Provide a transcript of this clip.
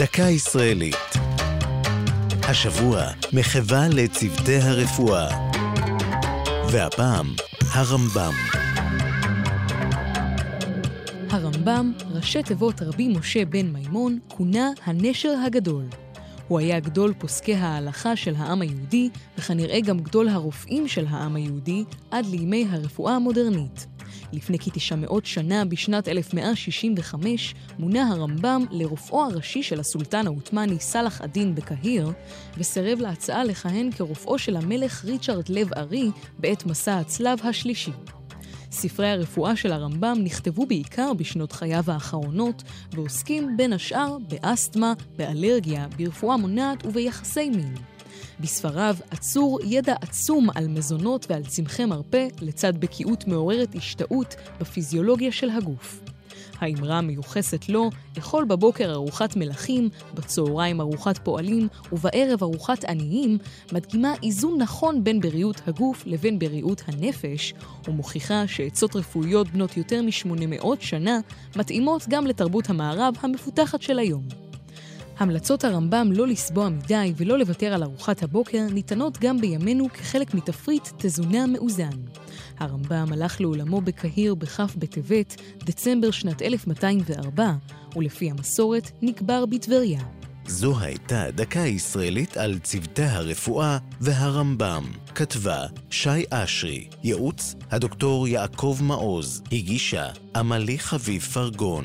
דקה ישראלית. השבוע, מחווה לצוותי הרפואה. והפעם, הרמב"ם. הרמב"ם, ראשי תיבות רבי משה בן מימון, כונה הנשר הגדול. הוא היה גדול פוסקי ההלכה של העם היהודי, וכנראה גם גדול הרופאים של העם היהודי, עד לימי הרפואה המודרנית. לפני כ-900 שנה, בשנת 1165, מונה הרמב"ם לרופאו הראשי של הסולטן העות'מאני סלאח א-דין בקהיר, וסירב להצעה לכהן כרופאו של המלך ריצ'רד לב ארי בעת מסע הצלב השלישי. ספרי הרפואה של הרמב"ם נכתבו בעיקר בשנות חייו האחרונות, ועוסקים בין השאר באסתמה, באלרגיה, ברפואה מונעת וביחסי מין. בספריו עצור ידע עצום על מזונות ועל צמחי מרפא, לצד בקיאות מעוררת השתאות בפיזיולוגיה של הגוף. האמרה המיוחסת לו, אכול בבוקר ארוחת מלכים, בצהריים ארוחת פועלים ובערב ארוחת עניים, מדגימה איזון נכון בין בריאות הגוף לבין בריאות הנפש, ומוכיחה שעצות רפואיות בנות יותר מ-800 שנה מתאימות גם לתרבות המערב המפותחת של היום. המלצות הרמב"ם לא לסבוע מדי ולא לוותר על ארוחת הבוקר ניתנות גם בימינו כחלק מתפריט תזונה מאוזן. הרמב"ם הלך לעולמו בקהיר בכ' בטבת, דצמבר שנת 1204, ולפי המסורת נקבר בטבריה. זו הייתה דקה ישראלית על צוותי הרפואה והרמב"ם. כתבה שי אשרי, ייעוץ הדוקטור יעקב מעוז, הגישה עמלי חביב פרגון.